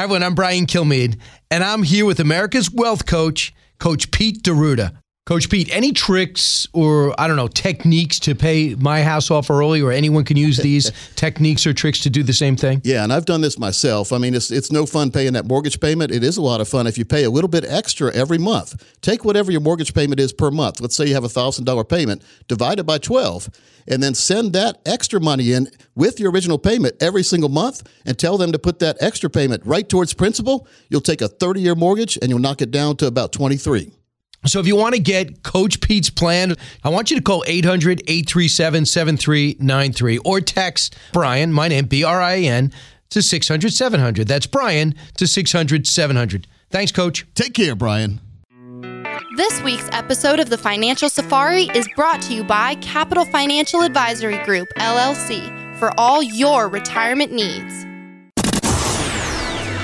Hi, everyone. I'm Brian Kilmeade, and I'm here with America's wealth coach, Coach Pete D'Arruda. Coach Pete, any tricks or, I don't know, techniques to pay my house off early, or anyone can use these techniques or tricks to do the same thing? Yeah, and I've done this myself. I mean, it's, it's no fun paying that mortgage payment. It is a lot of fun if you pay a little bit extra every month. Take whatever your mortgage payment is per month. Let's say you have a $1,000 payment, divide it by 12, and then send that extra money in with your original payment every single month and tell them to put that extra payment right towards principal. You'll take a 30 year mortgage and you'll knock it down to about 23. So if you want to get Coach Pete's plan, I want you to call 800 837 7393 or text Brian, my name, B R I N, to 600 700. That's Brian to 600 700. Thanks, Coach. Take care, Brian. This week's episode of the Financial Safari is brought to you by Capital Financial Advisory Group, LLC, for all your retirement needs.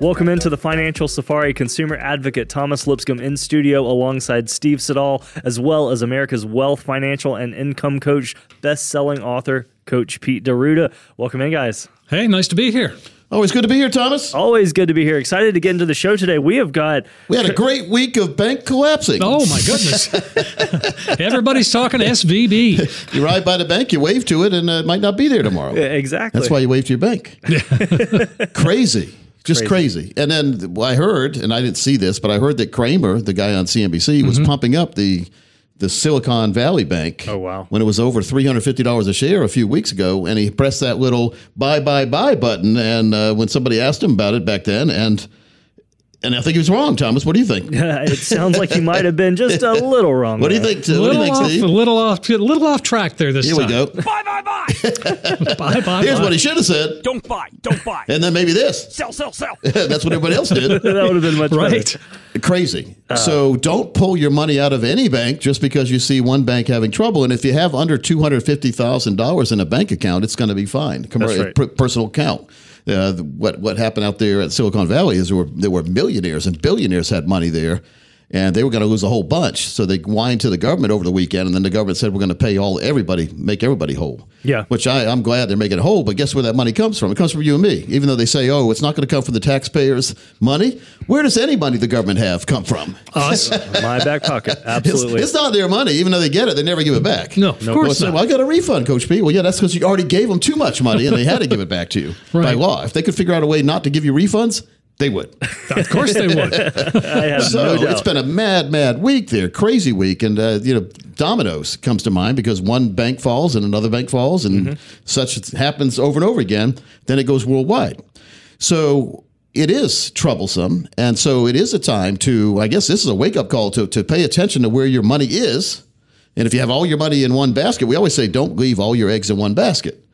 Welcome into the Financial Safari. Consumer advocate Thomas Lipscomb in studio alongside Steve Siddall, as well as America's wealth, financial, and income coach, best selling author, Coach Pete D'Arruda. Welcome in, guys. Hey, nice to be here. Always good to be here, Thomas. Always good to be here. Excited to get into the show today. We have got. We had a great week of bank collapsing. Oh, my goodness. Everybody's talking SVB. You ride by the bank, you wave to it, and uh, it might not be there tomorrow. Exactly. That's why you wave to your bank. crazy. Just crazy. And then I heard, and I didn't see this, but I heard that Cramer, the guy on CNBC, was pumping up the the Silicon Valley Bank. Oh, wow. When it was over three hundred fifty dollars a share a few weeks ago, and he pressed that little buy buy buy button. And uh, when somebody asked him about it back then, and and I think he was wrong, Thomas. What do you think? it sounds like he might have been just a little wrong. What do you there. think? What do you think, off, Steve? a little off, a little off track there this Here we time. go. Buy, buy, buy. Bye, bye. Here's bye. what he should have said, Don't buy. Don't buy. and then maybe this. Sell, sell, sell. That's what everybody else did. that would have been much Right. better. Crazy. Uh, so don't pull your money out of any bank just because you see one bank having trouble. And if you have under two hundred fifty thousand dollars in a bank account, it's going to be fine. Commer- That's right. personal account. Uh, what what happened out there at Silicon Valley is there were there were millionaires and billionaires had money there. And they were going to lose a whole bunch, so they whined to the government over the weekend, and then the government said we're going to pay all everybody, make everybody whole. Yeah. which I, I'm glad they're making it whole. But guess where that money comes from? It comes from you and me. Even though they say, oh, it's not going to come from the taxpayers' money. Where does any money the government have come from? Us? My back pocket. Absolutely. it's not their money. Even though they get it, they never give it back. No, of Well, course not. well, I got a refund, Coach P. Well, yeah, that's because you already gave them too much money and they had to give it back to you by law. If they could figure out a way not to give you refunds, they would. Of course they would. I have So no doubt. it's been a mad, mad week there, crazy week, and uh, you know, dominoes comes to mind because one bank falls and another bank falls, and Mm-hmm. such happens over and over again. Then it goes worldwide. So it is troublesome, and so it is a time to. I guess this is a wake up call to to pay attention to where your money is, and if you have all your money in one basket, we always say don't leave all your eggs in one basket.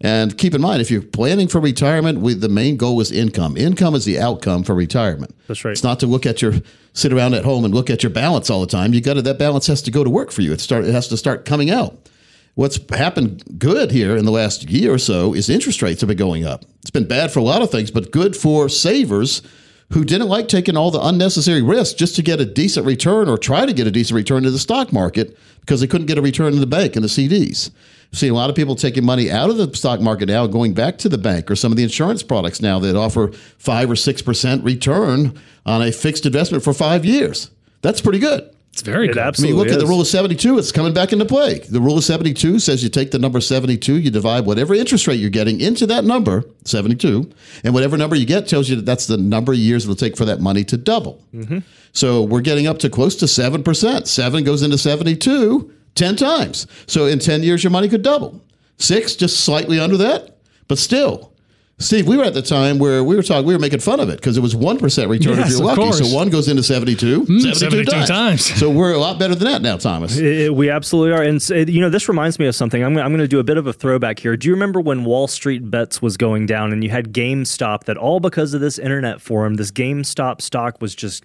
And keep in mind, if you're planning for retirement, we, the main goal is income. Income is the outcome for retirement. That's right. It's not to look at your sit around at home and look at your balance all the time. You got to that balance has to go to work for you. It start it has to start coming out. What's happened good here in the last year or so is interest rates have been going up. It's been bad for a lot of things, but good for savers who didn't like taking all the unnecessary risks just to get a decent return or try to get a decent return to the stock market because they couldn't get a return in the bank and the CDs. See a lot of people taking money out of the stock market now, going back to the bank or some of the insurance products now that offer five or six percent return on a fixed investment for five years. That's pretty good. It's very It good. I mean, look at the rule of 72. It's coming back into play. The rule of 72 says you take the number 72, you divide whatever interest rate you're getting into that number, 72, and whatever number you get tells you that that's the number of years it'll take for that money to double. Mm-hmm. So we're getting up to close to 7%. 7 goes into 72 10 times. So in 10 years, your money could double. Six, just slightly under that, but still. Steve, we were at the time where we were talking, we were making fun of it because it was 1% return if you're lucky. course. So one goes into 72, hmm, 72, 72 times. times. So we're a lot better than that now, Thomas. It- we absolutely are. And, so, you know, this reminds me of something. I'm, I'm going to do a bit of a throwback here. Do you remember when Wall Street Bets was going down and you had GameStop that all because of this internet forum, this GameStop stock was just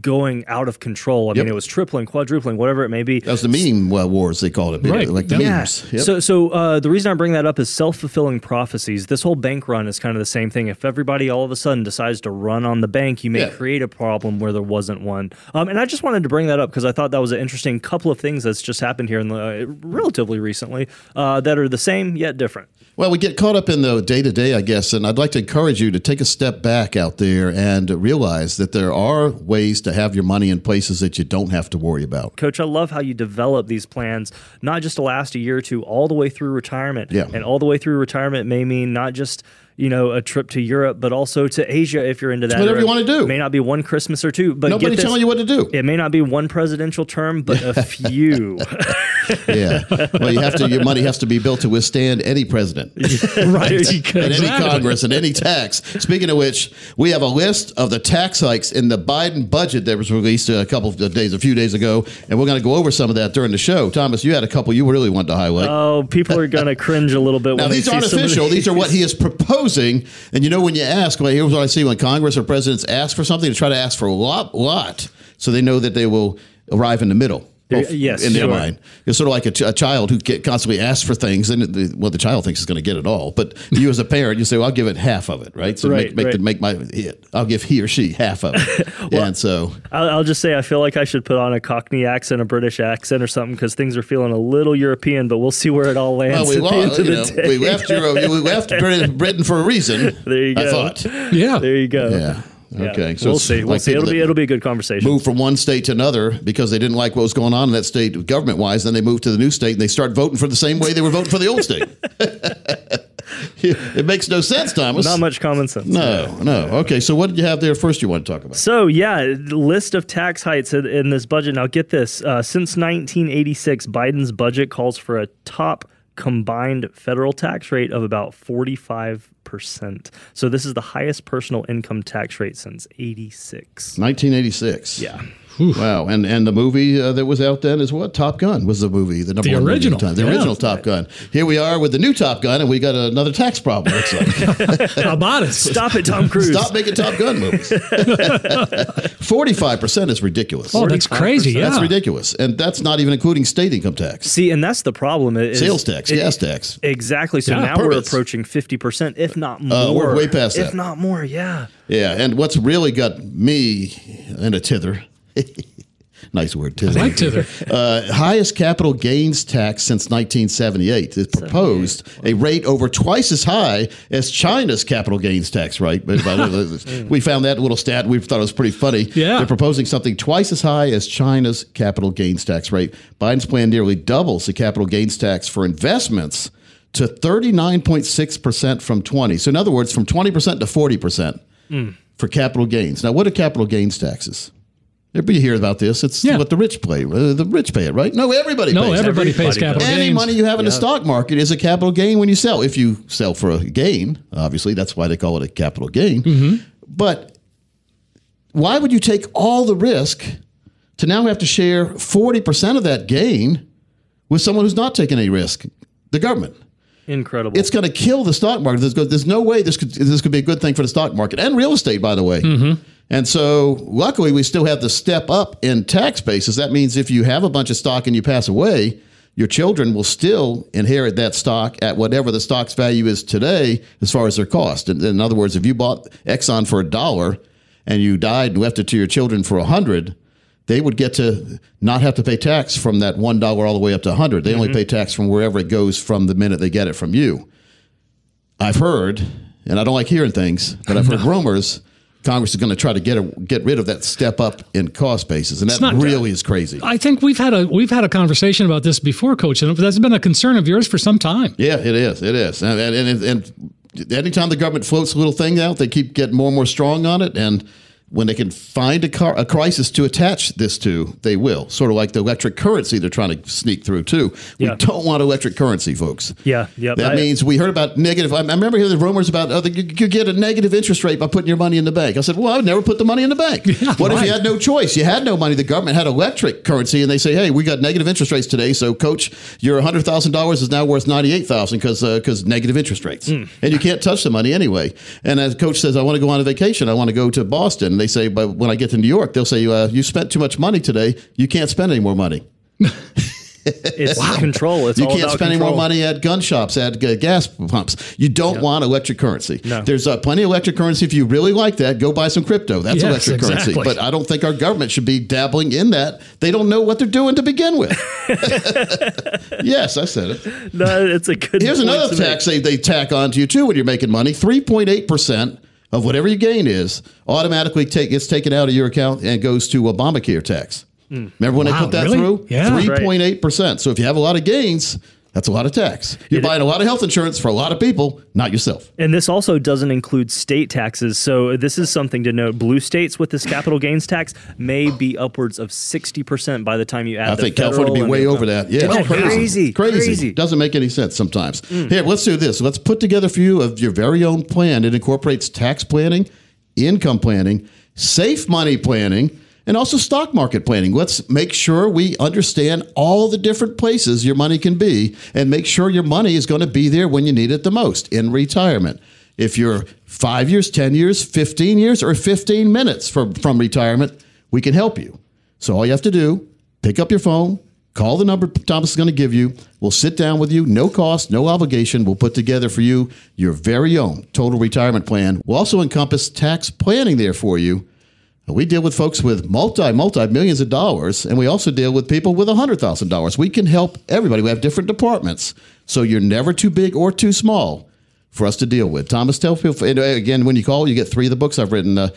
going out of control. I Yep. mean, it was tripling, quadrupling, whatever it may be. That was the meme uh, wars, they called it. Right. Like the Yeah. memes. Yep. So, so uh, the reason I bring that up is self fulfilling prophecies. This whole bank run is kind of the same thing. If everybody all of a sudden decides to run on the bank, you may Yeah. create a problem where there wasn't one. Um, and I just wanted to bring that up because I thought that was an interesting couple of things that's just happened here in the uh, relatively recently uh, that are the same yet different. Well, we get caught up in the day to day, I guess, and I'd like to encourage you to take a step back out there and realize that there are ways to have your money in places that you don't have to worry about. Coach, I love how you develop these plans, not just to last a year or two, all the way through retirement. Yeah. And all the way through retirement may mean not just you know a trip to Europe, but also to Asia if you're into that. whatever Or you wanna do. It may not be one Christmas or two, but this, telling you what to do. It may not be one presidential term, but a few. Yeah. well, you have to. Your money has to be built to withstand any president, Right. You and any Congress, and any tax. Speaking of which, we have a list of the tax hikes in the Biden budget that was released a couple of days, a few days ago, and we're going to go over some of that during the show. Thomas, you had a couple you really wanted to highlight. Oh, people are gonna cringe a little bit Now when these aren't official. these. These are what he is proposing. And you know, when you ask, well, here's what I see when Congress or presidents ask for something, to try to ask for a lot, lot, so they know that they will arrive in the middle. Well, yes, in their sure. mind, it's sort of like a, ch- a child who constantly asks for things, and the, well, the child thinks he's going to get it all. But you, as a parent, you say, "Well, I'll give it half of it, right? So Right, make make, right. The, make my. I'll give he or she half of it." and so, I'll, I'll just say I feel like I should put on a Cockney accent, a British accent, or something because things are feeling a little European. But we'll see where it all lands well, we, at the end of the know, day. we left Euro, we left Britain, for a reason. There you go. I thought. Yeah. There you go. Yeah. Yeah. Okay. we'll see. We'll like see. It'll be it'll be a good conversation. move from one state to another because they didn't like what was going on in that state government wise. Then they move to the new state and they start voting for the same way they were voting for the old state. it makes no sense, Thomas. Not much common sense. No, no. Okay, so what did you have there first you want to talk about? So yeah, list of tax hikes in, in this budget. Now get this: uh, since 1986, Biden's budget calls for a top combined federal tax rate of about 45 percent. So this is the highest personal income tax rate since 86. 1986. Yeah. Wow, and and the movie uh, that was out then is what Top Gun was the movie, the number The one original, time, the yeah. original Top Gun. Here we are with the new Top Gun, and we got another tax problem. Looks like. How about it? Stop it, Tom Cruise. Stop making Top Gun movies. Forty-five percent is ridiculous. Oh, that's crazy. Yeah. That's ridiculous, and that's not even including state income tax, See, and that's the problem. Is, sales tax, it- gas tax. Exactly. So Yeah, now we're approaching 50 percent, if not more. Uh, we're way past that. If not more, yeah. Yeah, and what's really got me in a tither. nice word, tither. like tither. Uh, highest capital gains tax since 1978. It proposed a rate over twice as high as China's capital gains tax rate. But, but we found that little stat. We thought it was pretty funny. Yeah. They're proposing something twice as high as China's capital gains tax rate. Biden's plan nearly doubles the capital gains tax for investments to 39.6% from 20. So in other words, from 20% to 40% for capital gains. Now, what are capital gains taxes? Everybody hear about this. It's Yeah. what the rich pay. Uh, the rich pay it, right? No, everybody No, pays it. everybody pays Everybody capital Any gains. money you have in the stock market is a capital gain when you sell. If you sell for a gain, obviously, that's why they call it a capital gain. Mm-hmm. But why would you take all the risk to now have to share 40% of that gain with someone who's not taking any risk? The government. Incredible. It's going to kill the stock market. There's, there's no way this could this could be a good thing for the stock market and real estate, by the way. And so, luckily, we still have the step up in tax basis. That means if you have a bunch of stock and you pass away, your children will still inherit that stock at whatever the stock's value is today, as far as their cost. In, in other words, if you bought Exxon for a dollar and you died and left it to your children for a hundred, they would get to not have to pay tax from that one dollar all the way up to a hundred. They only mm-hmm. pay tax from wherever it goes from the minute they get it from you. I've heard, and I don't like hearing things, but I've heard rumors. Congress is going to try to get a, get rid of that step up in cost basis, and that not- really is crazy. I think we've had a we've had a conversation about this before, Coach, and that's been a concern of yours for some time. Yeah, it is. It is. And, and, and, and anytime the government floats a little thing out, they keep getting more and more strong on it. And when they can find a, car, a crisis to attach this to, they will. Sort of like the electric currency they're trying to sneak through, too. We Yeah. don't want electric currency, folks. Yeah, yep. That I- means we heard about negative. I remember hearing the rumors about oh, you could get a negative interest rate by putting your money in the bank. I said, well, I would never put the money in the bank. what if you had no choice? You had no money. The government had electric currency, and they say, hey, we got negative interest rates today. So, coach, your hundred thousand dollars is now worth ninety eight thousand because uh, because negative interest rates, hmm. and you can't touch the money anyway. And as coach says, I want to go on a vacation. I want to go to Boston. They say, but when I get to New York, they'll say, uh, you spent too much money today. You can't spend any more money. it's control. It's You all can't about spend any more money at gun shops, at uh, gas pumps. You don't want electric currency. No. There's uh, plenty of electric currency. If you really like that, go buy some crypto. That's Yes, electric currency. But I don't think our government should be dabbling in that. They don't know what they're doing to begin with. yes, I said it. No, it's a good. Here's point another tax they, they tack onto you too when you're making money. 3.8% of whatever your gain is automatically take, gets taken out of your account and goes to Obamacare tax. Hmm. Remember when they put that really? through? Yeah. 3.8%. So if you have a lot of gains, that's a lot of tax. You're buying a lot of health insurance for a lot of people, not yourself. And this also doesn't include state taxes. So this is something to note. Blue states with this capital gains tax may be upwards of 60% by the time you add I the think California would be way over that. Yeah, it's that oh, crazy. crazy? crazy. Crazy. Doesn't make any sense sometimes. Mm. Here, let's do this. Let's put together for you of your very own plan. It incorporates tax planning, income planning, safe money planning, and also stock market planning. Let's make sure we understand all the different places your money can be and make sure your money is going to be there when you need it the most in retirement. If you're five years, 10 years, 15 years, or 15 minutes from, from retirement, we can help you. So all you have to do, pick up your phone, call the number Thomas is going to give you. We'll sit down with you, no cost, no obligation. We'll put together for you your very own total retirement plan. We'll also encompass tax planning there for you. We deal with folks with multi, multi millions of dollars, and we also deal with people with $100,000. We can help everybody. We have different departments. So you're never too big or too small for us to deal with. Thomas, tell people, uh, again, when you call, you get three of the books I've written. Uh,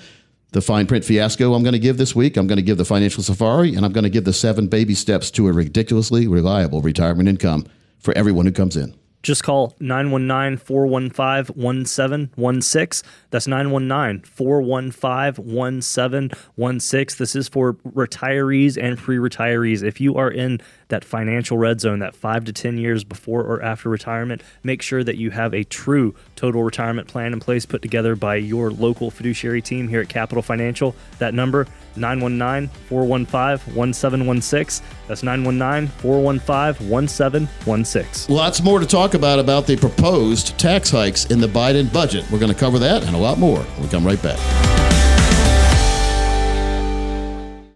the fine print fiasco I'm going to give this week. I'm going to give the financial safari, and I'm going to give the seven baby steps to a ridiculously reliable retirement income for everyone who comes in. Just call 919 415 1716. That's 919 415 1716. This is for retirees and pre retirees. If you are in that financial red zone, that five to 10 years before or after retirement, make sure that you have a true total retirement plan in place put together by your local fiduciary team here at Capital Financial. That number, 919 415 1716. That's 919 415 1716. Lots more to talk about about the proposed tax hikes in the Biden budget. We're going to cover that and a lot more. We'll come right back.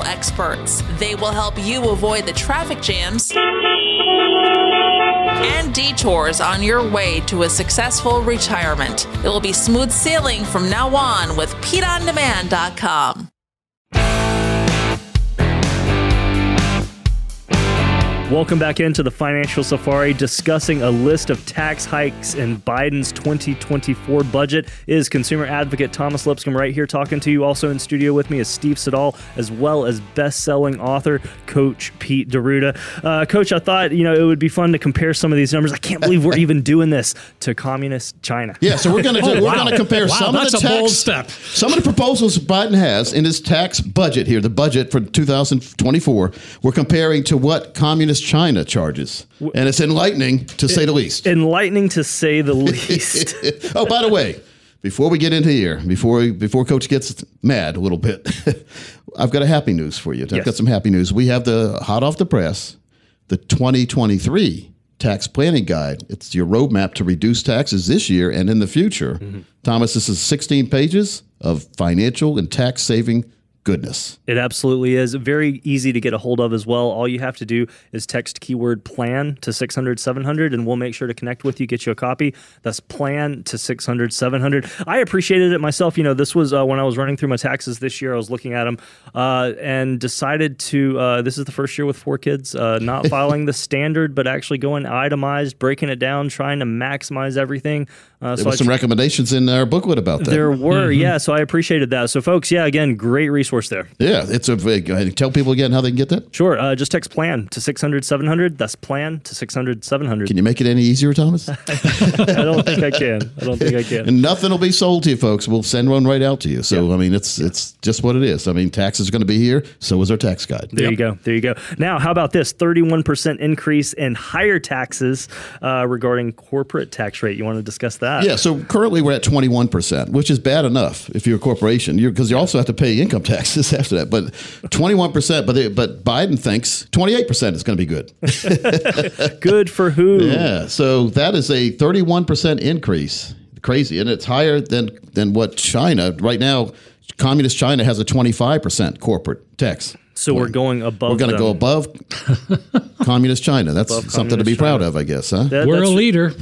experts. They will help you avoid the traffic jams and detours on your way to a successful retirement. It will be smooth sailing from now on with PeteOnDemand.com. Welcome back into the Financial Safari, discussing a list of tax hikes in Biden's 2024 budget. Is consumer advocate Thomas Lipscomb right here talking to you? Also in studio with me is Steve Siddall, as well as best-selling author Coach Pete D'Arruda. Uh, Coach, I thought you know it would be fun to compare some of these numbers. I can't believe we're even doing this to communist China. Yeah, so we're going to Oh, we're wow. going to compare Wow, some of the tax, step. Some of the proposals Biden has in his tax budget here, the budget for 2024, we're comparing to what communist China charges, and it's enlightening to say the least. Enlightening to say the least. oh, by the way, before we get into here, before before Coach gets mad a little bit, I've got a happy news for you. I've Yes. got some happy news. We have the hot off the press, the 2023 tax planning guide. It's your roadmap to reduce taxes this year and in the future. Mm-hmm. Thomas, this is 16 pages of financial and tax saving goodness. It absolutely is. Very easy to get a hold of as well. All you have to do is text keyword plan to 600 700 and we'll make sure to connect with you, get you a copy. That's plan to 600 700. I appreciated it myself. You know, this was uh, when I was running through my taxes this year, I was looking at them uh, and decided to, uh, this is the first year with four kids, uh, not filing the standard, but actually going itemized, breaking it down, trying to maximize everything. Uh, There so were I some recommendations in our booklet about that. there were, Mm-hmm. yeah. So I appreciated that. So, folks, yeah, again, great resource there. yeah, it's a big. go ahead, and Tell people again how they can get that. Sure. Uh, just text plan to 600 700. That's plan to 600 700. Can you make it any easier, Thomas? I don't think I can. I don't think I can. and nothing will be sold to you, folks. We'll send one right out to you. So I mean, it's it's just what it is. I mean, taxes are going to be here. So is our tax guide. There you go. There you go. Now, how about this 31% increase in higher taxes uh, regarding corporate tax rate? You want to discuss that? Yeah, so currently we're at 21%, which is bad enough if you're a corporation, because you also have to pay income taxes after that. But 21%, but they, but Biden thinks 28% is going to be good. Good for who? Yeah, so that is a 31% increase. Crazy, and it's higher than than what China right now. Communist China has a 25% corporate tax. So we're going above. We're going to go above communist China. That's Above something to be communist proud of, I guess, huh? That- We're a leader.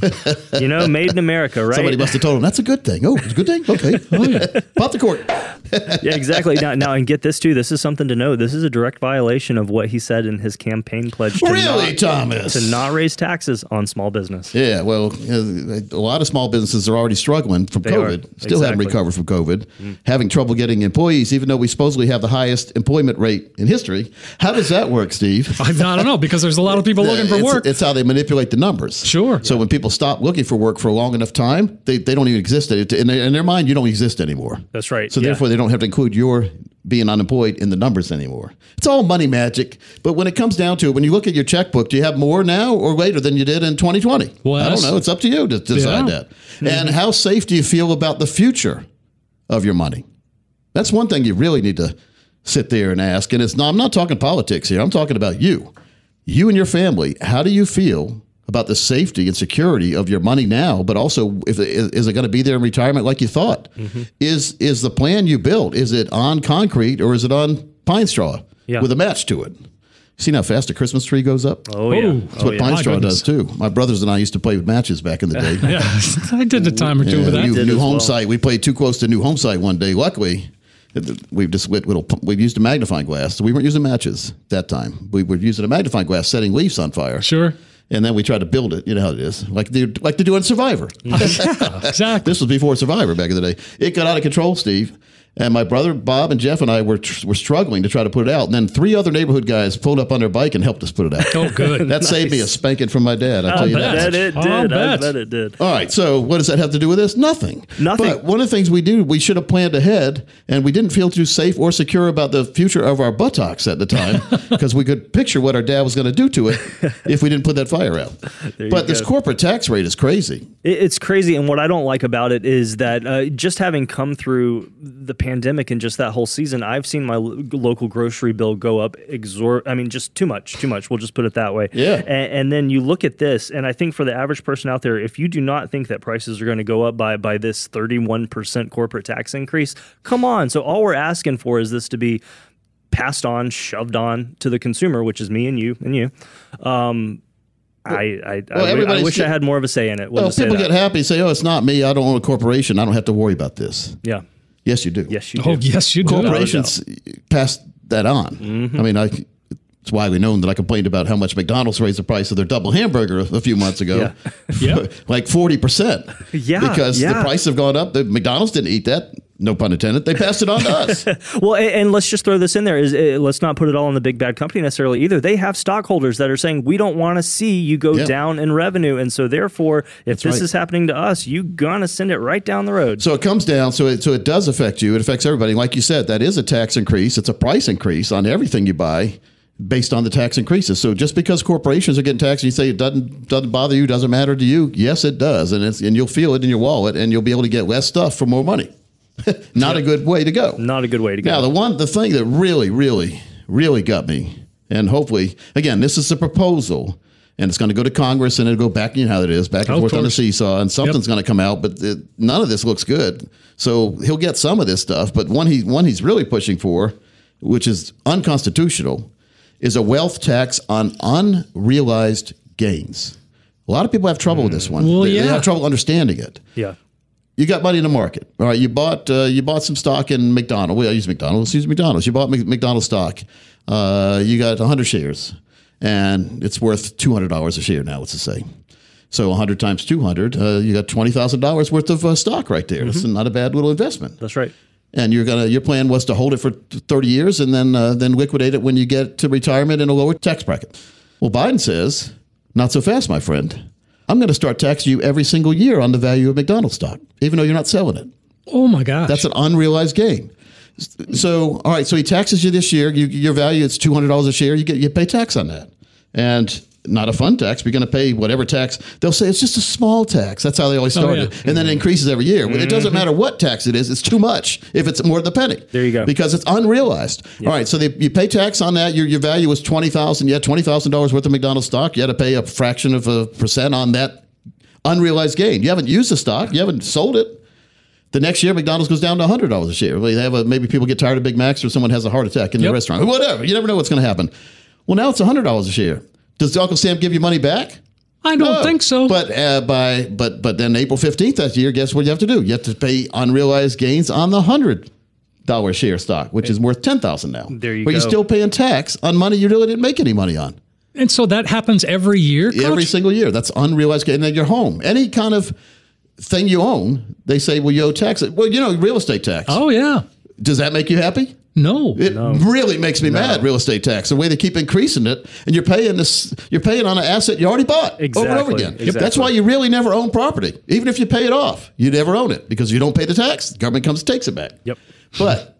You know, made in America, right? Somebody must have told him that's a good thing. Oh, it's a good thing. Okay. Oh yeah. Pop the cork. yeah, exactly. Now, now, and get this too. This is something to know. This is a direct violation of what he said in his campaign pledge. To Really, not, Thomas? To not raise taxes on small business. Yeah, well, a lot of small businesses are already struggling from They COVID. are. Still haven't recovered from COVID. Mm. Having trouble getting employees, even though we supposedly have the highest employment rate in history. How does that work, Steve? I, I don't know because there's a lot of people looking for it's, work. It's how they manipulate the numbers. Sure. So when people stop looking for work for a long enough time, they, they don't even exist. In their, in their mind, you don't exist anymore. That's right. So Yeah. therefore, they don't have to include your being unemployed in the numbers anymore. It's all money magic. But when it comes down to it, when you look at your checkbook, do you have more now or later than you did in 2020? Well, I don't know. It's up to you to decide Yeah. that. And mm-hmm. how safe do you feel about the future of your money? That's one thing you really need to sit there and ask. And it's not, I'm not talking politics here. I'm talking about you, you and your family. How do you feel about the safety and security of your money now? But also, if is it going to be there in retirement like you thought? Is is the plan you built? Is it on concrete or is it on pine straw Yeah. with a match to it? See how fast a Christmas tree goes up? Oh yeah. That's Oh, what yeah. pine My straw goodness. does too. My brothers and I used to play with matches back in the day. yeah, I did a time or two Yeah, with that. new, new home well. site. We played too close to new home site one day. Luckily, we've just lit little. We've used a magnifying glass. So we weren't using matches that time. We were using a magnifying glass, setting leaves on fire. Sure. And then we tried to build it. You know how it is, like they like they do in Survivor. Exactly. this was before Survivor back in the day. It got out of control, Steve. And my brother Bob and Jeff and I were tr- were struggling to try to put it out. And then three other neighborhood guys pulled up on their bike and helped us put it out. oh, good. That saved me a spanking from my dad. I'll tell you bet. that. Bet it I'll did. I bet. bet it did. All right. So, what does that have to do with this? Nothing. Nothing. But one of the things we do, we should have planned ahead, and we didn't feel too safe or secure about the future of our buttocks at the time because we could picture what our dad was going to do to it if we didn't put that fire out. But this corporate tax rate is crazy. It's crazy, and what I don't like about it is that uh, just having come through the pandemic and just that whole season, I've seen my lo- local grocery bill go up exor. I mean, just too much, too much. We'll just put it that way. Yeah. And, and then you look at this, and I think for the average person out there, if you do not think that prices are going to go up by by this thirty one percent corporate tax increase, come on. So all we're asking for is this to be passed on, shoved on to the consumer, which is me and you and you. Um, I, I, I, everybody's wish get- I had more of a say in it. We'll Well, people get happy, say, "Oh, it's not me. I don't own a corporation. I don't have to worry about this." Yeah. Yes, you do. Yes, you do. Oh, yes, you do. corporations pass that on. Mm-hmm. I mean, I. It's widely known that I complained about how much McDonald's raised the price of their double hamburger a few months ago, Yeah. like forty percent. Yeah, because the price have gone up. The McDonald's didn't eat that. No pun intended. They passed it on to us. Well, and, and let's just throw this in there: is uh, let's not put it all on the big bad company necessarily either. They have stockholders that are saying we don't want to see you go Yeah. down in revenue, and so therefore, if this right. is happening to us, you gonna send it right down the road. So it comes down. So it so it does affect you. It affects everybody. Like you said, that is a tax increase. It's a price increase on everything you buy. based on the tax increases. So just because corporations are getting taxed, and you say it doesn't doesn't bother you, doesn't matter to you. Yes, it does, and it's and you'll feel it in your wallet, and you'll be able to get less stuff for more money. Not a good way to go. Not a good way to go. Now, the one, the thing that really, really, really got me, and hopefully, again, this is a proposal, and it's going to go to Congress, and it'll go back. You know how it is, back and Of forth on the seesaw, and something's going to come out. But it, none of this looks good. So he'll get some of this stuff. But one he one he's really pushing for, which is unconstitutional, is a wealth tax on unrealized gains. A lot of people have trouble with this one. Mm. Well, they, they yeah. have trouble understanding it yeah. You got money in the market. All right, you bought uh, you bought some stock in McDonald's. Well, I use McDonald's. Let's use McDonald's. You bought McDonald's stock. Uh, you got 100 shares, and it's worth $200 a share now. Let's just say. So 100 times 200, uh, you got $20,000 worth of uh, stock right there. That's not a bad little investment. That's right. And you're gonna your plan was to hold it for 30 years and then uh, then liquidate it when you get to retirement in a lower tax bracket. Well, Biden says, not so fast, my friend. I'm going to start taxing you every single year on the value of McDonald's stock, even though you're not selling it. Oh my gosh. That's an unrealized gain. So, all right, so he taxes you this year. You, your value is two hundred dollars a share. You get you pay tax on that, and not a fun tax. We're going to pay whatever tax. They'll say it's just a small tax. That's how they always oh, start yeah. it, and then it increases every year. But it mm-hmm. doesn't matter what tax it is. It's too much if it's more than a penny. There you go. Because it's unrealized. All right, so they, you pay tax on that. Your, your value was twenty thousand. You had twenty thousand dollars worth of McDonald's stock. You had to pay a fraction of a percent on that unrealized gain. You haven't used the stock. You haven't sold it. The next year, McDonald's goes down to hundred dollars a share. Well, They have a, maybe people get tired of Big Macs, or someone has a heart attack in the restaurant. Whatever. You never know what's going to happen. Well, now it's hundred dollars a share. Does Uncle Sam give you money back? I don't No. think so. But uh, by but but then April fifteenth that year, guess what you have to do? You have to pay unrealized gains on the hundred dollar share stock, which is worth ten thousand now. There you go. but you're still paying tax on money you really didn't make any money on and so that happens every year. Coach? every single year. That's unrealized gain. And then your home, any kind of thing you own, they say, well, you owe tax. Well, you know, real estate tax. oh yeah. Does that make you happy? No. It really makes me mad. Real estate tax, the way they keep increasing it, and you're paying this, you're paying on an asset you already bought over and over again. Exactly. That's why you really never own property, even if you pay it off. You never own it because you don't pay the tax. The government comes and takes it back. Yep. But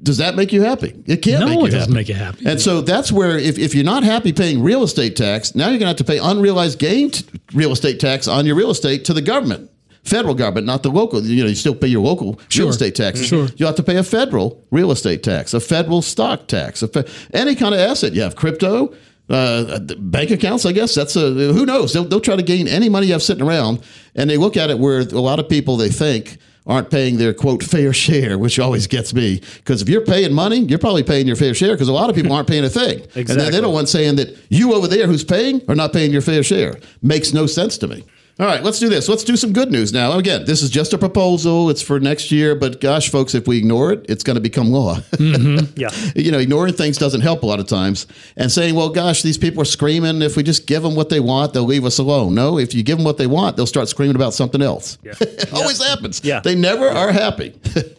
does that make you happy? It can't. No, make you it doesn't happy. make you happy. And so that's where if, if you're not happy paying real estate tax, now you're going to have to pay unrealized gain t- real estate tax on your real estate to the government. Federal government, not the local. You know, you still pay your local Sure. real estate taxes. Sure. You have to pay a federal real estate tax, a federal stock tax, a fe- any kind of asset. You have crypto, uh, bank accounts. I guess that's a who knows. They'll, they'll try to gain any money you have sitting around, and they look at it where a lot of people they think aren't paying their quote fair share, which always gets me because if you're paying money, you're probably paying your fair share because a lot of people aren't paying a thing, and they don't want saying that you over there who's paying are not paying your fair share. Makes no sense to me. All right, let's do this. Let's do some good news now. Again, this is just a proposal. It's for next year, but gosh, folks, if we ignore it, it's going to become law. Mm-hmm. Yeah. you know, ignoring things doesn't help a lot of times. And saying, well, gosh, these people are screaming. If we just give them what they want, they'll leave us alone. No, if you give them what they want, they'll start screaming about something else. it always happens. Yeah. They never are happy.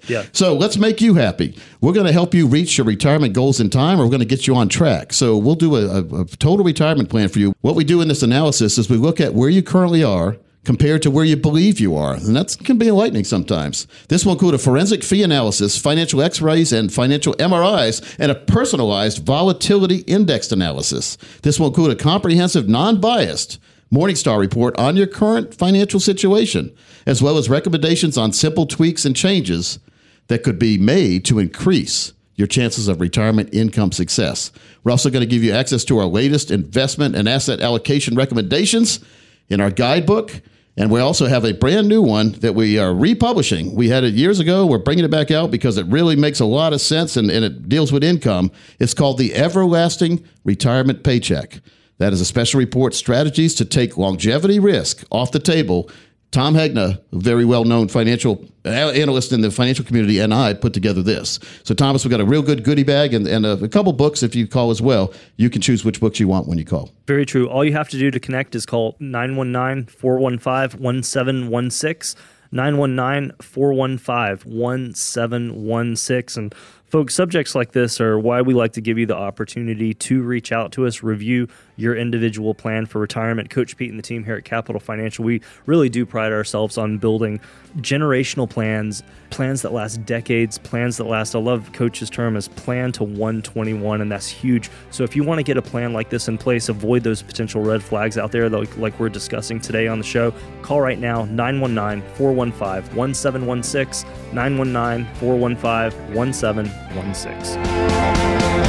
Yeah. So let's make you happy. We're going to help you reach your retirement goals in time, or we're going to get you on track. So we'll do a, a, a total retirement plan for you. What we do in this analysis is we look at where you currently are compared to where you believe you are. And that can be enlightening sometimes. This will include a forensic fee analysis, financial x rays, and financial MRIs, and a personalized volatility indexed analysis. This will include a comprehensive, non biased Morningstar report on your current financial situation, as well as recommendations on simple tweaks and changes that could be made to increase your chances of retirement income success. We're also going to give you access to our latest investment and asset allocation recommendations in our guidebook. And we also have a brand new one that we are republishing. We had it years ago. We're bringing it back out because it really makes a lot of sense and, and it deals with income. It's called the Everlasting Retirement Paycheck. That is a special report strategies to take longevity risk off the table. Tom Hegna, a very well known financial uh, analyst in the financial community, and I put together this. So, Thomas, we've got a real good goodie bag and, and a, a couple books if you call as well. You can choose which books you want when you call. Very true. All you have to do to connect is call 919 415 1716. 919 415 1716. And Folks, subjects like this are why we like to give you the opportunity to reach out to us, review your individual plan for retirement. Coach Pete and the team here at Capital Financial, we really do pride ourselves on building generational plans, plans that last decades, plans that last, I love Coach's term as plan to 121, and that's huge. So if you want to get a plan like this in place, avoid those potential red flags out there like, like we're discussing today on the show, call right now 919 415 1716. 919 415 1716.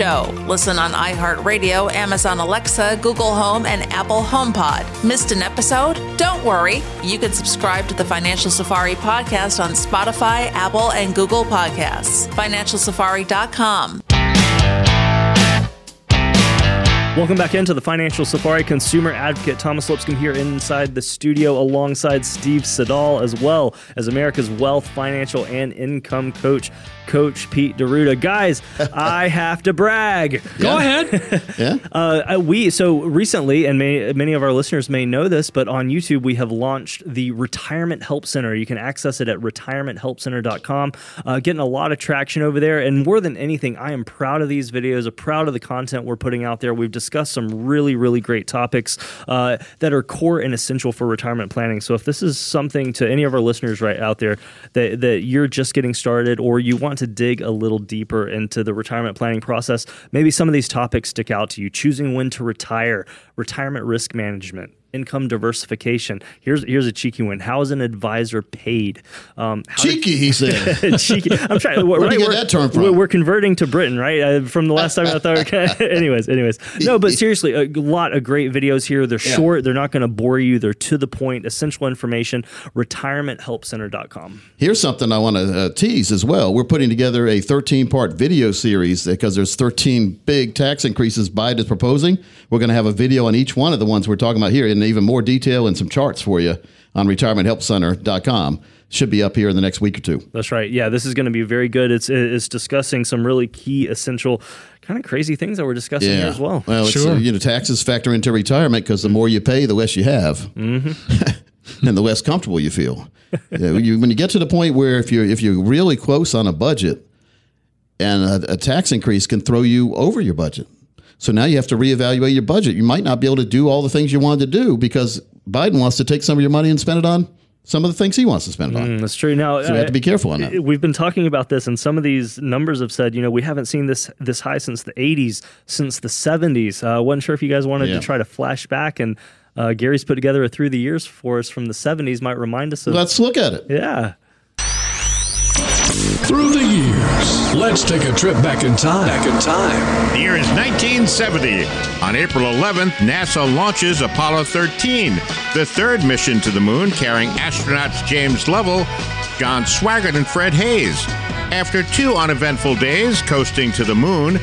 Listen on iHeartRadio, Amazon Alexa, Google Home, and Apple HomePod. Missed an episode? Don't worry. You can subscribe to the Financial Safari podcast on Spotify, Apple, and Google Podcasts. FinancialSafari.com. Welcome back into the Financial Safari. Consumer advocate Thomas Lipscomb here inside the studio alongside Steve Siddall, as well as America's wealth, financial, and income coach, Coach Pete D'Arruda. Guys, I have to brag. Go ahead. Yeah. Uh, we so recently, and may, many of our listeners may know this, but on YouTube we have launched the Retirement Help Center. You can access it at retirementhelpcenter.com. Uh, getting a lot of traction over there, and more than anything, I am proud of these videos. I'm proud of the content we're putting out there. We've discussed some really, really great topics uh, that are core and essential for retirement planning. So if this is something to any of our listeners right out there that that you're just getting started, or you want to dig a little deeper into the retirement planning process, maybe some of these topics stick out to you. Choosing when to retire, retirement risk management, income diversification. Here's here's a cheeky one. How is an advisor paid? Um, how did- Cheeky, he said. cheeky. I'm trying. Where Where'd you get that term from? We're, converting to Britain, right? Uh, from the last time I thought. Okay. anyways, anyways. No, but seriously, a lot of great videos here. They're short. They're not going to bore you. They're to the point. Essential information. RetirementHelpCenter.com. Here's something I want to uh, tease as well. We're putting together a 13 part video series because there's 13 big tax increases Biden is proposing. We're going to have a video on each one of the ones we're talking about here in even more detail and some charts for you on retirementhelpcenter.com. Should be up here in the next week or two. That's right. Yeah, this is going to be very good. It's it's discussing some really key, essential, kind of crazy things that we're discussing here as well. Well, it's, Sure. uh, you know, taxes factor into retirement because the more you pay, the less you have, Mm-hmm. and the less comfortable you feel. Yeah, when, you, when you get to the point where if you're if you're really close on a budget, and a, a tax increase can throw you over your budget. So now you have to reevaluate your budget. You might not be able to do all the things you wanted to do because Biden wants to take some of your money and spend it on some of the things he wants to spend it on. Mm, That's true. Now, So we have to be careful on that. uh, We've been talking about this, and some of these numbers have said, you know, we haven't seen this this high since the 80s, since the 70s. I uh, wasn't sure if you guys wanted Yeah. to try to flash back, and uh, Gary's put together a through the years for us from the 70s. Might remind us of, Let's look at it. yeah. Through the years, let's take a trip back in time. Back in time. The year is 1970. On April 11th, NASA launches Apollo 13, the third mission to the moon carrying astronauts James Lovell, John Swigert, and Fred Haise. After two uneventful days coasting to the moon,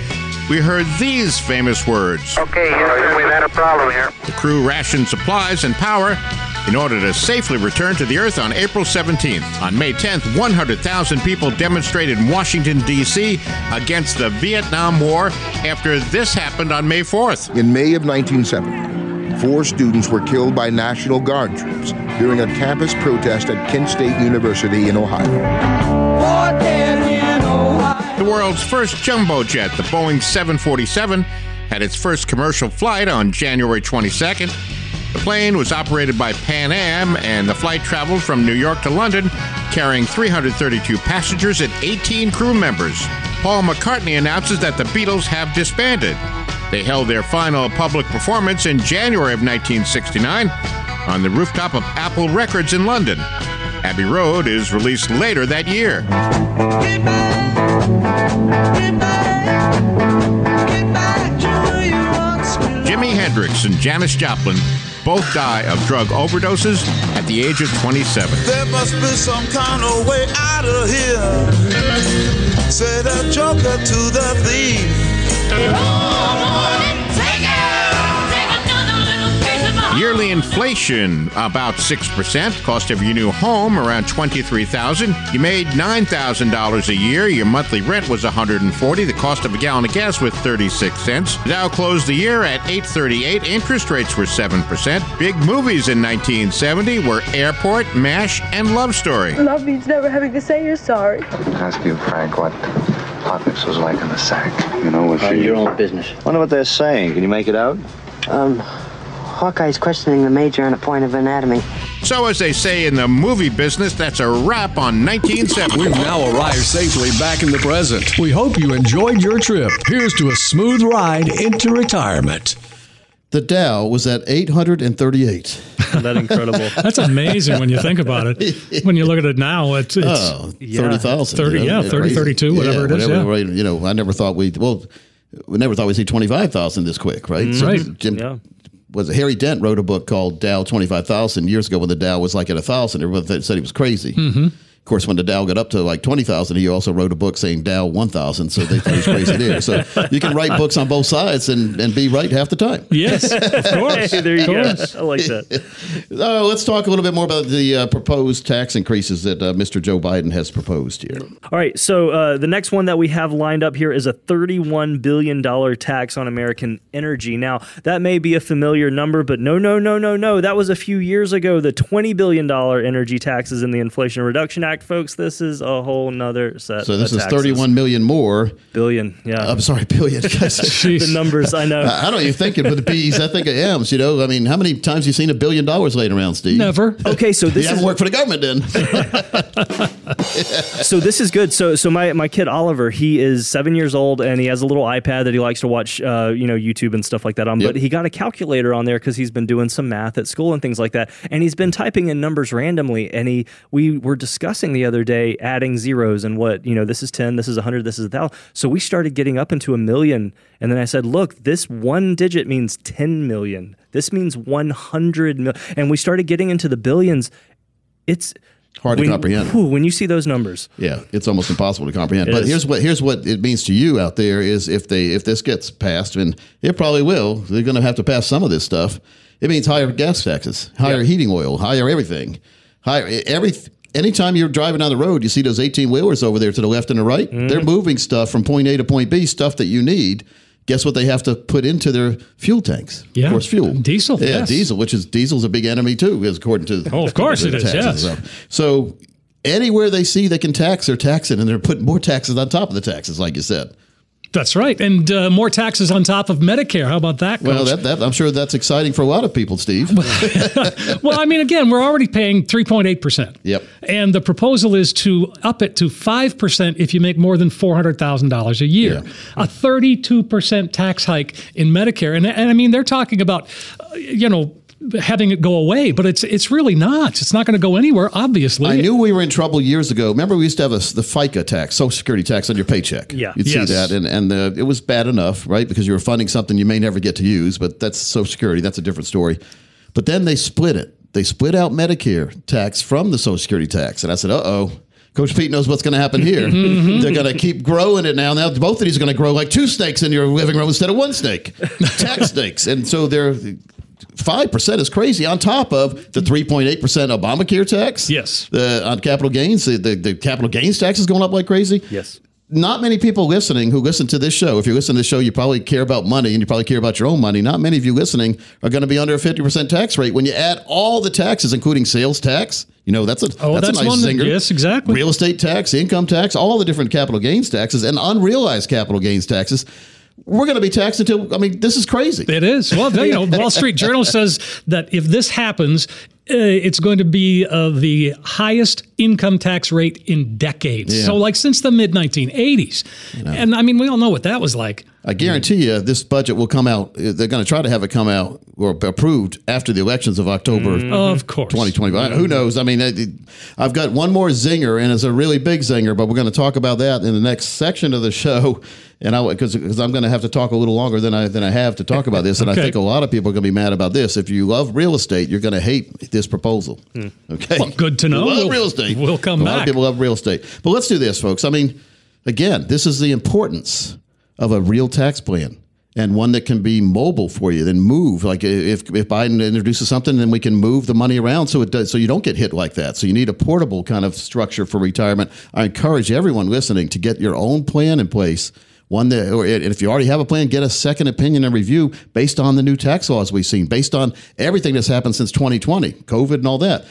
we heard these famous words. Okay, Houston, we've had a problem here. The crew rationed supplies and power in order to safely return to the Earth on April 17th. On May 10th, 100,000 people demonstrated in Washington, D.C. against the Vietnam War after this happened on May 4th. In May of 1970, four students were killed by National Guard troops during a campus protest at Kent State University in Ohio. World's first jumbo jet, the Boeing 747, had its first commercial flight on January 22nd. The plane was operated by Pan Am, and the flight traveled from New York to London, carrying 332 passengers and 18 crew members. Paul McCartney announces that the Beatles have disbanded. They held their final public performance in January of 1969 on the rooftop of Apple Records in London. Abbey Road is released later that year. Jimi Hendrix and Janis Joplin both die of drug overdoses at the age of 27. There must be some kind of way out of here. Said a joker to the thief. Yearly inflation about 6%. Cost of your new home around 23000 You made $9,000 a year. Your monthly rent was 140 The cost of a gallon of gas was 36 cents. The Dow closed the year at 838 Interest rates were 7%. Big movies in 1970 were Airport, MASH, and Love Story. Love means never having to say you're sorry. Ask you, Frank, what Hot Lips was like in the sack. You know what Mind she... your own business. Wonder what they're saying. Can you make it out? Um, Hawkeye's questioning the major on a point of anatomy. So, as they say in the movie business, that's a wrap on 1970. We've now arrived safely back in the present. We hope you enjoyed your trip. Here's to a smooth ride into retirement. The Dow was at 838. that incredible. That's amazing when you think about it. When you look at it now, it's, it's oh, 30,000. 30, yeah, 30, 32, whatever it is. Yeah. Right, you know, I never thought we'd, well, we never thought we'd see 25,000 this quick, right? Mm, right. Jim, Yeah. Was it Harry Dent wrote a book called Dow 25,000 years ago when the Dow was like at a thousand. Everyone th- said he was crazy. Mm-hmm. Of course, when the Dow got up to like 20,000, he also wrote a book saying Dow 1,000. So they thought he was crazy there. So you can write books on both sides and, and be right half the time. Yes, of course. Hey, there you Of go. I like that. Uh, let's talk a little bit more about the uh, proposed tax increases that uh, Mr. Joe Biden has proposed here. All right, so uh, the next one that we have lined up here is a $31 billion tax on American energy. Now, that may be a familiar number, but no, no, no, no, no. That was a few years ago. The $20 billion energy taxes in the Inflation Reduction Act, folks. This is a whole nother set So this of is taxes. 31 million more. Billion, yeah. I'm sorry, billion. the numbers, I know. I don't even think it with the B's. I think of M's. You know, I mean, how many times have you seen a billion dollars laying around, Steve? Never. Okay, so this You this haven't is worked for the government then. so this is good. So so my, my kid Oliver, he is seven years old and he has a little iPad that he likes to watch, uh, you know, YouTube and stuff like that on. Yep. But he got a calculator on there because he's been doing some math at school and things like that, and he's been typing in numbers randomly. And he we were discussing the other day adding zeros and what you know, this is ten, this is hundred, this is a thousand. So we started getting up into a million, and then I said, look, this one digit means ten million. This means one hundred million, and we started getting into the billions. It's Hard to comprehend. whew, when you see those numbers. Yeah, it's almost impossible to comprehend. It but is. here's what here's what it means to you out there is if they if this gets passed, and it probably will, they're going to have to pass some of this stuff. It means higher gas taxes, higher heating oil, higher everything, higher every. Anytime you're driving down the road, you see those 18 wheelers over there to the left and the right. Mm-hmm. They're moving stuff from point A to point B, stuff that you need. Guess what they have to put into their fuel tanks? Yeah. Of course, fuel. Diesel, Yeah, yes. diesel, which is diesel's a big enemy too, is according to Oh, of course it is, yes. So anywhere they see they can tax, they're taxing, and they're putting more taxes on top of the taxes, like you said. That's right. And uh, more taxes on top of Medicare. How about that? Well, that, that I'm sure that's exciting for a lot of people, Steve. well, I mean, again, we're already paying 3.8%. Yep. And the proposal is to up it to 5% if you make more than $400,000 a year. A 32% tax hike in Medicare. And, and I mean, they're talking about, uh, you know, having it go away, but it's it's really not. It's not going to go anywhere, obviously. I knew we were in trouble years ago. Remember, we used to have a, the FICA tax, Social Security tax on your paycheck. Yeah. you'd Yes. see that, and and uh, it was bad enough, right? Because you were funding something you may never get to use, but that's Social Security. That's a different story. But then they split it. They split out Medicare tax from the Social Security tax, and I said, "Uh oh." Coach Pete knows what's going to happen here. They're going to keep growing it now. Now both of these are going to grow like two snakes in your living room instead of one snake, tax snakes. And so they're five percent is crazy on top of the three point eight percent Obamacare tax. Yes. the on capital gains, the, the the capital gains tax is going up like crazy. Yes. Not many people listening who listen to this show. If you listen to this show, you probably care about money and you probably care about your own money. Not many of you listening are going to be under a fifty percent tax rate when you add all the taxes, including sales tax. You know that's a Oh, that's, that's a nice one zinger. yes, exactly. Real estate tax, income tax, all the different capital gains taxes, and unrealized capital gains taxes. We're going to be taxed until. I mean, this is crazy. It is. Well, you know, Wall Street Journal says that if this happens, uh, it's going to be uh, the highest income tax rate in decades. Yeah. So, like since the mid 1980s. And I mean, we all know what that was like. I guarantee you, this budget will come out. Uh, they're going to try to have it come out or approved after the elections of October, mm-hmm. Of course. 2025. Who mm-hmm. knows? I mean, I've got one more zinger, and it's a really big zinger, but we're going to talk about that in the next section of the show. And I because I'm going to have to talk a little longer than I than I have to talk about this, and Okay. I think a lot of people are going to be mad about this. If you love real estate, you're going to hate this proposal. Mm. Okay, Well, good to know. Love We'll- real estate. we'll come a lot back. of people love real estate, but let's do this, folks. I mean, again, this is the importance of a real tax plan and one that can be mobile for you. Then move like if if Biden introduces something, then we can move the money around so it does so you don't get hit like that. So you need a portable kind of structure for retirement. I encourage everyone listening to get your own plan in place. One that, or and if you already have a plan, get a second opinion and review based on the new tax laws we've seen, based on everything that's happened since 2020, COVID and all that.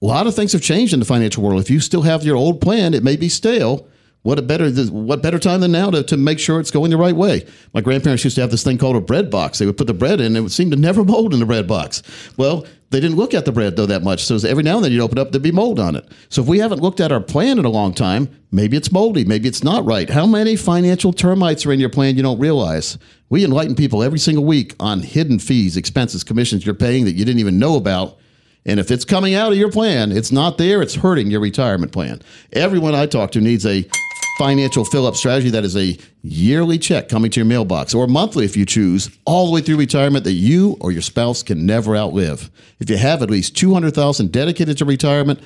A lot of things have changed in the financial world. If you still have your old plan, it may be stale. What a better what better time than now to, to make sure it's going the right way. My grandparents used to have this thing called a bread box. They would put the bread in, and it would seem to never mold in the bread box. Well, they didn't look at the bread though that much. So every now and then you'd open up, there'd be mold on it. So if we haven't looked at our plan in a long time, maybe it's moldy, maybe it's not right. How many financial termites are in your plan you don't realize? We enlighten people every single week on hidden fees, expenses, commissions you're paying that you didn't even know about. And if it's coming out of your plan, it's not there, it's hurting your retirement plan. Everyone I talk to needs a financial fill up strategy that is a yearly check coming to your mailbox or monthly if you choose, all the way through retirement that you or your spouse can never outlive. If you have at least 200,000 dedicated to retirement,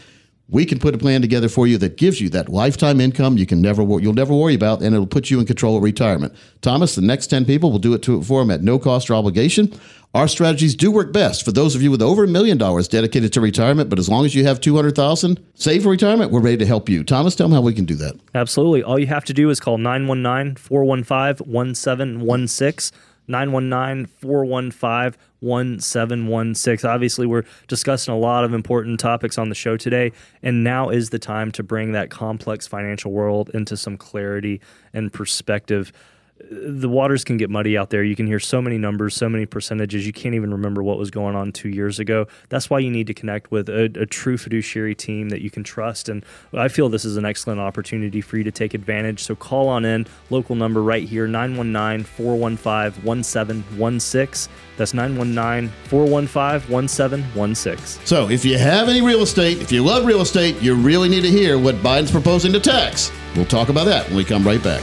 we can put a plan together for you that gives you that lifetime income you can never you'll never worry about and it'll put you in control of retirement. Thomas, the next 10 people will do it to it for him at no cost or obligation. Our strategies do work best for those of you with over a million dollars dedicated to retirement, but as long as you have 200,000 saved for retirement, we're ready to help you. Thomas, tell them how we can do that. Absolutely. All you have to do is call 919 415 1716. 919 415 1716. Obviously, we're discussing a lot of important topics on the show today, and now is the time to bring that complex financial world into some clarity and perspective. The waters can get muddy out there. You can hear so many numbers, so many percentages. You can't even remember what was going on two years ago. That's why you need to connect with a, a true fiduciary team that you can trust. And I feel this is an excellent opportunity for you to take advantage. So call on in, local number right here, 919 415 1716. That's 919 415 1716. So, if you have any real estate, if you love real estate, you really need to hear what Biden's proposing to tax. We'll talk about that when we come right back.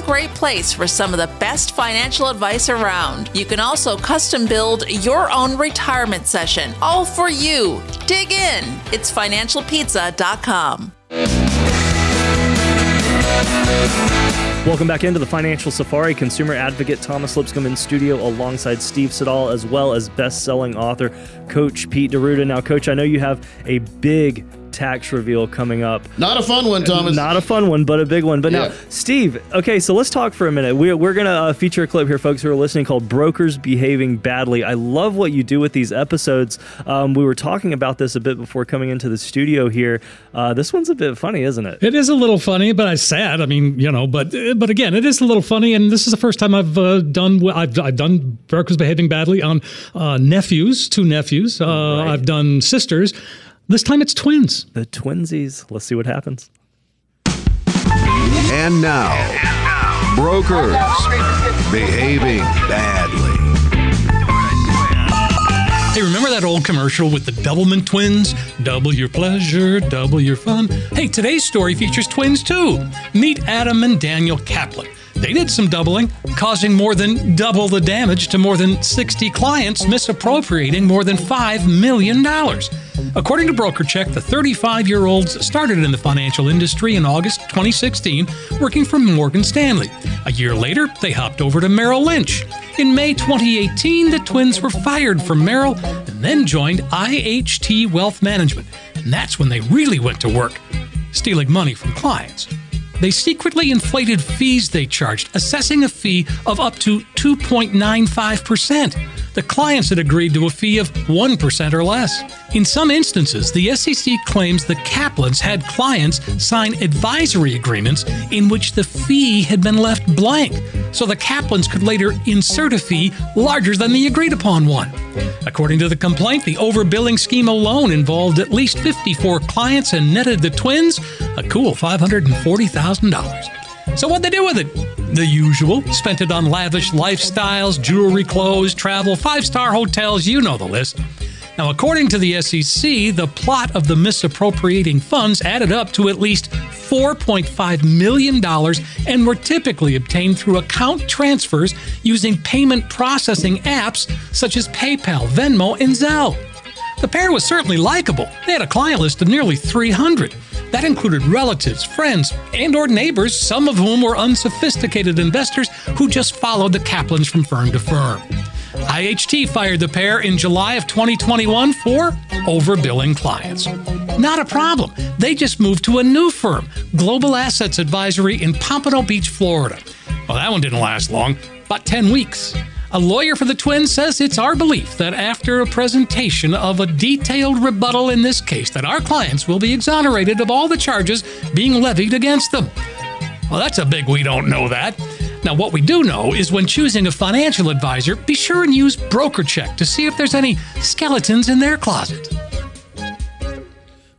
great place for some of the best financial advice around. You can also custom build your own retirement session, all for you. Dig in. It's financialpizza.com. Welcome back into the Financial Safari. Consumer advocate Thomas Lipscomb in studio alongside Steve Siddall, as well as best-selling author Coach Pete D'Arruda. Now, Coach, I know you have a big tax reveal coming up. Not a fun one, Thomas. Not a fun one, but a big one. But Yeah. now, Steve, okay, so let's talk for a minute. We're, we're going to uh, feature a clip here, folks who are listening, called Brokers Behaving Badly. I love what you do with these episodes. Um, we were talking about this a bit before coming into the studio here. Uh, this one's a bit funny, isn't it? It is a little funny, but it's sad. I mean, you know, but but again, it is a little funny, and this is the first time I've uh, done I've, I've done brokers behaving badly on uh, nephews, two nephews. Uh, I've done sisters. This time it's twins. The twinsies. Let's see what happens. And now, brokers behaving badly. Hey, remember that old commercial with the Doublemint twins? Double your pleasure, double your fun. Hey, today's story features twins too. Meet Adam and Daniel Kaplan. They did some doubling, causing more than double the damage to more than 60 clients, misappropriating more than $5 million. According to BrokerCheck, the 35 year olds started in the financial industry in August 2016, working for Morgan Stanley. A year later, they hopped over to Merrill Lynch. In May 2018, the twins were fired from Merrill and then joined IHT Wealth Management. And that's when they really went to work, stealing money from clients. They secretly inflated fees they charged, assessing a fee of up to 2.95%. The clients had agreed to a fee of 1% or less. In some instances, the SEC claims the Kaplans had clients sign advisory agreements in which the fee had been left blank, so the Kaplans could later insert a fee larger than the agreed upon one. According to the complaint, the overbilling scheme alone involved at least 54 clients and netted the twins a cool $540,000. So what'd they do with it? The usual. Spent it on lavish lifestyles, jewelry, clothes, travel, five star hotels, you know the list. Now, according to the SEC, the plot of the misappropriating funds added up to at least $4.5 million and were typically obtained through account transfers using payment processing apps such as PayPal, Venmo, and Zelle. The pair was certainly likable. They had a client list of nearly 300. That included relatives, friends, and or neighbors, some of whom were unsophisticated investors who just followed the Kaplans from firm to firm. IHT fired the pair in July of 2021 for overbilling clients. Not a problem. They just moved to a new firm, Global Assets Advisory in Pompano Beach, Florida. Well, that one didn't last long, about 10 weeks. A lawyer for the twins says it's our belief that after a presentation of a detailed rebuttal in this case that our clients will be exonerated of all the charges being levied against them. Well, that's a big we don't know that. Now, what we do know is when choosing a financial advisor, be sure and use BrokerCheck to see if there's any skeletons in their closet.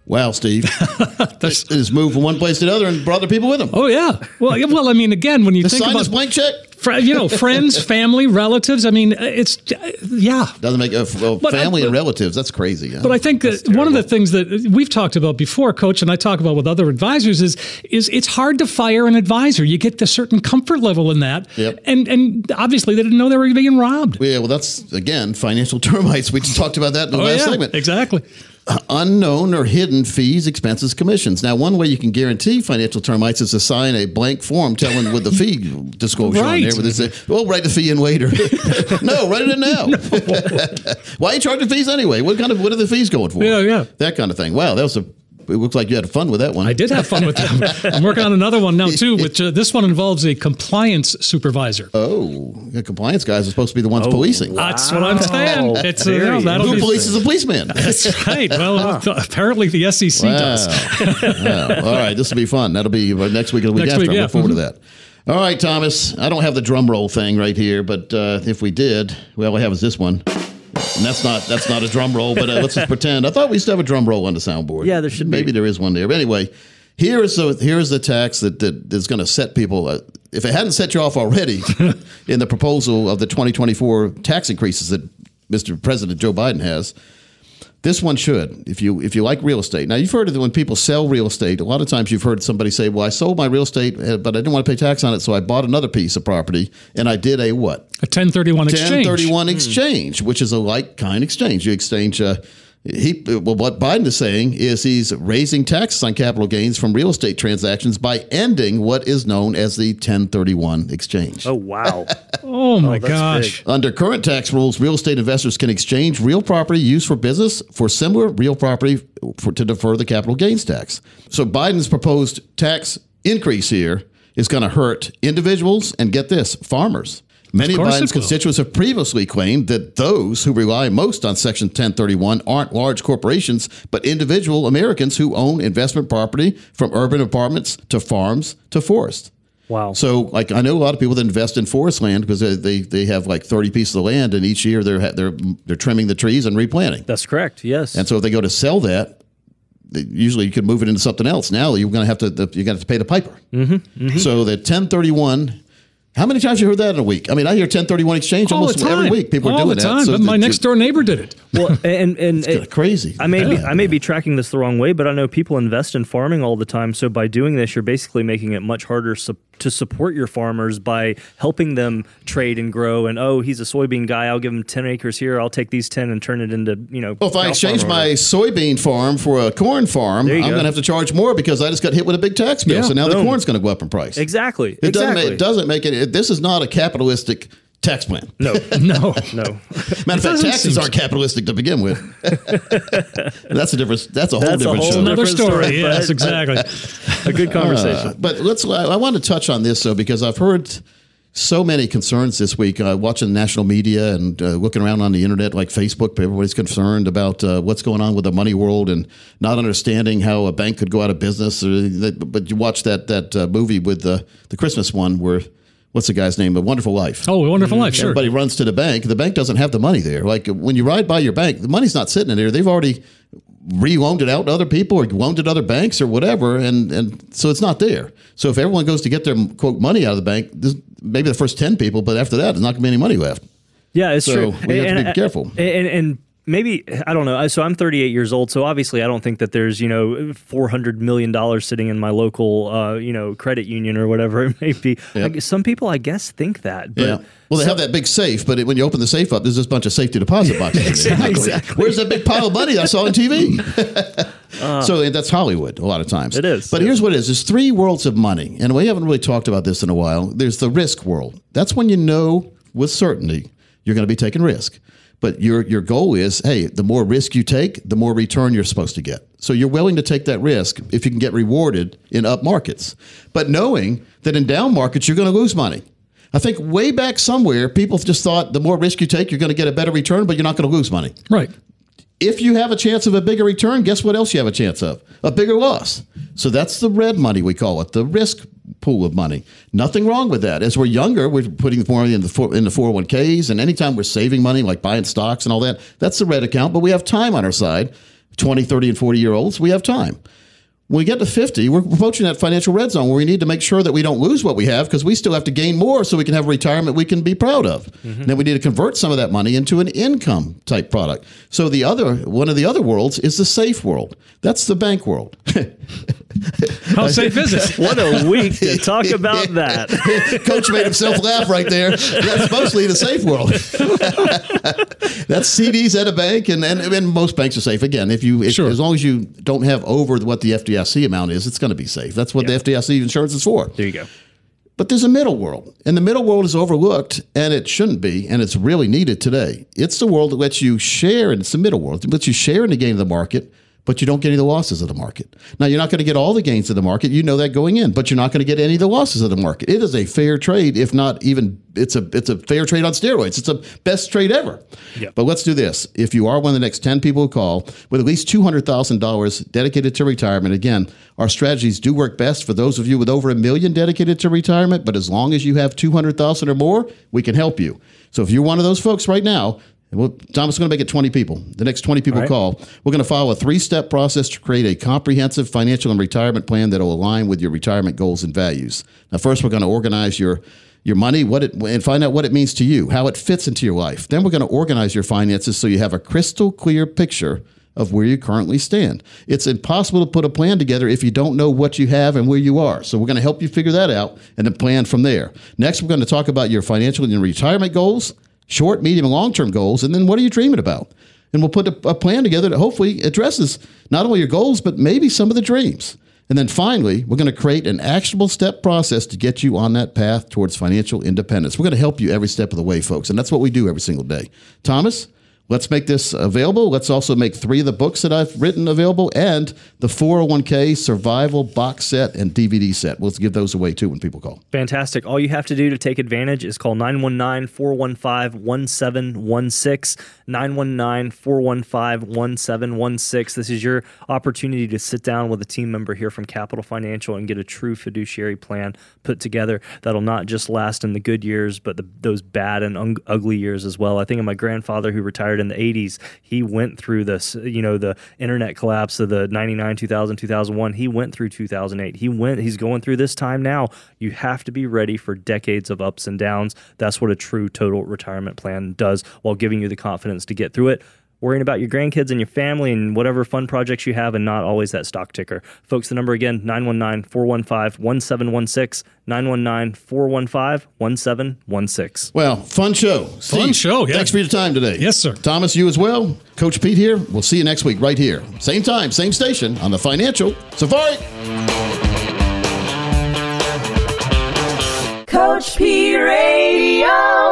Wow, Steve. That's has moved from one place to another and brought other people with him. Oh yeah. Well, yeah, well, I mean, again, when you Just think sign about this blank check. Fr- you know, friends, family, relatives. I mean, it's yeah. Doesn't make a well, But I- family and relatives. That's crazy. huh? But I think that one of the things that we've talked about before, Coach, and I talk about with other advisors is is it's hard to fire an advisor. You get the certain comfort level in that, Yep. and and obviously they didn't know they were being robbed. yeah, well, that's again financial termites. We just talked about that in the Oh, last yeah, segment. exactly. Unknown or hidden fees, expenses, commissions. Now, one way you can guarantee financial termites is to sign a blank form telling with the fee disclosure on Right. there. Where they say, "Well, write the fee in later." no, write it in now. Why are you charging fees anyway? What kind of what are the fees going for? Yeah, yeah. That kind of thing. Wow, that was a. It looks like you had fun with that one. I did have fun with them. I'm working on another one now too, which uh, this one involves a compliance supervisor. Oh, the compliance guys are supposed to be the ones policing. That's what I'm saying. It's uh, Very no, that'll Who polices a policeman? That's right. Well, apparently the SEC does. Wow. All right, this will be fun. That'll be uh, next week or the week Next after. week, I look forward to Mhm. that. All right, Thomas. I don't have the drum roll thing right here, but uh, if we did, we all we have is this one. And that's not that's not a drum roll, but uh, let's just pretend. I thought we used to have a drum roll on the soundboard. Yeah, there should be. Maybe there is one there. But anyway, here is the here is the tax that that is going to set people. Uh, if it hadn't set you off already in the proposal of the 2024 tax increases that Mr. President Joe Biden has, this one should. If you if you like real estate, now you've heard of when people sell real estate. A lot of times you've heard somebody say, "Well, I sold my real estate, uh, but I didn't want to pay tax on it, so I bought another piece of property and I did a what? A 1031 exchange. 1031 exchange, which is a like kind exchange. You exchange. Uh, he well, what Biden is saying is he's raising taxes on capital gains from real estate transactions by ending what is known as the 1031 exchange. Oh wow. Oh my oh, that's gosh. Under current tax rules, real estate investors can exchange real property used for business for similar real property for, to defer the capital gains tax. So Biden's proposed tax increase here is going to hurt individuals and get this, farmers. Many of, Biden's constituents have previously claimed that those who rely most on Section 1031 aren't large corporations, but individual Americans who own investment property from urban apartments to farms to forest. Wow. So, like, I know a lot of people that invest in forest land because they, they, they have like 30 pieces of land, and each year they're they're they're trimming the trees and replanting. That's correct. Yes. And so, if they go to sell that, usually you can move it into something else. Now you're going to have to you're going to have to pay the piper. Mm-hmm, So the 1031. How many times you heard that in a week? I mean, I hear 1031 exchange All almost the time. every week. People are doing the that. So but my next door neighbor did it. Well, and and It's crazy. I may be Yeah. I may be tracking this the wrong way, but I know people invest in farming all the time. So by doing this, you're basically making it much harder su- to support your farmers by helping them trade and grow. And oh, he's a soybean guy. I'll give him ten acres here. I'll take these ten and turn it into you know. Well, if I exchange my whatever. soybean farm for a corn farm, I'm going to have to charge more because I just got hit with a big tax bill. Yeah, so now the corn's going to go up in price. exactly It doesn't. exactly It doesn't make it. It- This is not a capitalistic tax plan. No, no, no. Matter of fact, taxes aren't capitalistic to begin with. that's a different. That's a whole That's a different whole show. Another story. story, yes, exactly. A good conversation. Uh, but let's. I, I want to touch on this though because I've heard so many concerns this week. Uh, watching national media and uh, looking around on the internet, like Facebook, everybody's concerned about uh, what's going on with the money world and not understanding how a bank could go out of business. Or but you watch that that uh, movie with the the Christmas one where. What's the guy's name? A Wonderful Life. Oh, a Wonderful Life, sure. Everybody runs to the bank. The bank doesn't have the money there. Like when you ride by your bank, the money's not sitting in there. They've already re-loaned it out to other people or loaned it to other banks or whatever, and and so it's not there. So if everyone goes to get their quote money out of the bank, this, maybe the first ten people, but after that, there's not going to be any money left. Yeah, it's So true. we have to be And- careful. And, and maybe I don't know. So I'm 38 years old. So obviously, I don't think that there's you know 400 million dollars sitting in my local uh, you know credit union or whatever it may be. Guess some people, I guess, think that. But yeah. Well, they have that big safe, but it, when you open the safe up, there's this bunch of safety deposit boxes. in there. Exactly. Where's that big pile of money I saw on TV? so that's Hollywood a lot of times. Uh. It is, But yeah. here's what it is: there's three worlds of money, and we haven't really talked about this in a while. There's the risk world. That's when you know with certainty you're going to be taking risk. But your your goal is, hey, the more risk you take, the more return you're supposed to get. So you're willing to take that risk if you can get rewarded in up markets. But knowing that in down markets you're going to lose money. I think way back somewhere, people just thought the more risk you take, you're going to get a better return, but you're not going to lose money. Right. If you have a chance of a bigger return, guess what else you have a chance of? A bigger loss. So that's the red money, we call it, the risk pool of money. Nothing wrong with that. As we're younger, we're putting more in the, four- in the 401ks, and anytime we're saving money, like buying stocks and all that, that's the red account, but we have time on our side. 20, 30, and 40 year olds, we have time. When we get to 50, we're approaching that financial red zone where we need to make sure that we don't lose what we have because we still have to gain more so we can have a retirement we can be proud of. Mm-hmm. Then we need to convert some of that money into an income type product. So the other one of the other worlds is the safe world. That's the bank world. How safe is it? what a week to talk about that. Coach made himself laugh right there. That's mostly the safe world. That's CDs at a bank, and, and, and most banks are safe. Again, if you if, as long as you don't have over what the FDIC amount is, it's going to be safe. That's what the FDIC insurance is for. There you go. But there's a middle world, and the middle world is overlooked, and it shouldn't be, and it's really needed today. It's the world that lets you share, and it's the middle world. It lets you share in the gain of the market, but you don't get any of the losses of the market. Now, you're not going to get all the gains of the market. You know that going in, but you're not going to get any of the losses of the market. It is a fair trade, if not even it's a it's a fair trade on steroids. It's a best trade ever. But let's do this. If you are one of the next 10 people who call with at least $200,000 dedicated to retirement, again, our strategies do work best for those of you with over a million dedicated to retirement, but as long as you have 200,000 or more, we can help you. So if you're one of those folks right now, well, Thomas is going to make it 20 people. The next 20 people right. call. We're going to follow a three step process to create a comprehensive financial and retirement plan that will align with your retirement goals and values. Now, first, we're going to organize your your money, what it and find out what it means to you, how it fits into your life. Then we're going to organize your finances so you have a crystal clear picture of where you currently stand. It's impossible to put a plan together if you don't know what you have and where you are. So we're going to help you figure that out and then plan from there. Next, we're going to talk about your financial and retirement goals, short, medium, and long term goals, and then what are you dreaming about? And we'll put a, a plan together that hopefully addresses not only your goals, but maybe some of the dreams. And then finally, we're going to create an actionable step process to get you on that path towards financial independence. We're going to help you every step of the way, folks. And that's what we do every single day. Thomas, let's make this available. Let's also make three of the books that I've written available and the 401k survival box set and DVD set. We'll give those away too when people call. Fantastic. All you have to do to take advantage is call 919 415 1716. 919 415 1716. This is your opportunity to sit down with a team member here from Capital Financial and get a true fiduciary plan put together that'll not just last in the good years, but the, those bad and un- ugly years as well. I think of my grandfather who retired in the 80s. He went through this, you know, the internet collapse of the 99, 2000, 2001. He went through 2008. He went, he's going through this time now. You have to be ready for decades of ups and downs. That's what a true total retirement plan does while giving you the confidence to get through it worrying about your grandkids and your family and whatever fun projects you have and not always that stock ticker. Folks, the number again, 919-415-1716, 919-415-1716. Well, fun show. Fun show, yeah. Thanks for your time today. Yes, sir. Thomas, you as well. Coach Pete here. We'll see you next week right here. Same time, same station on the Financial Safari. Coach P Radio.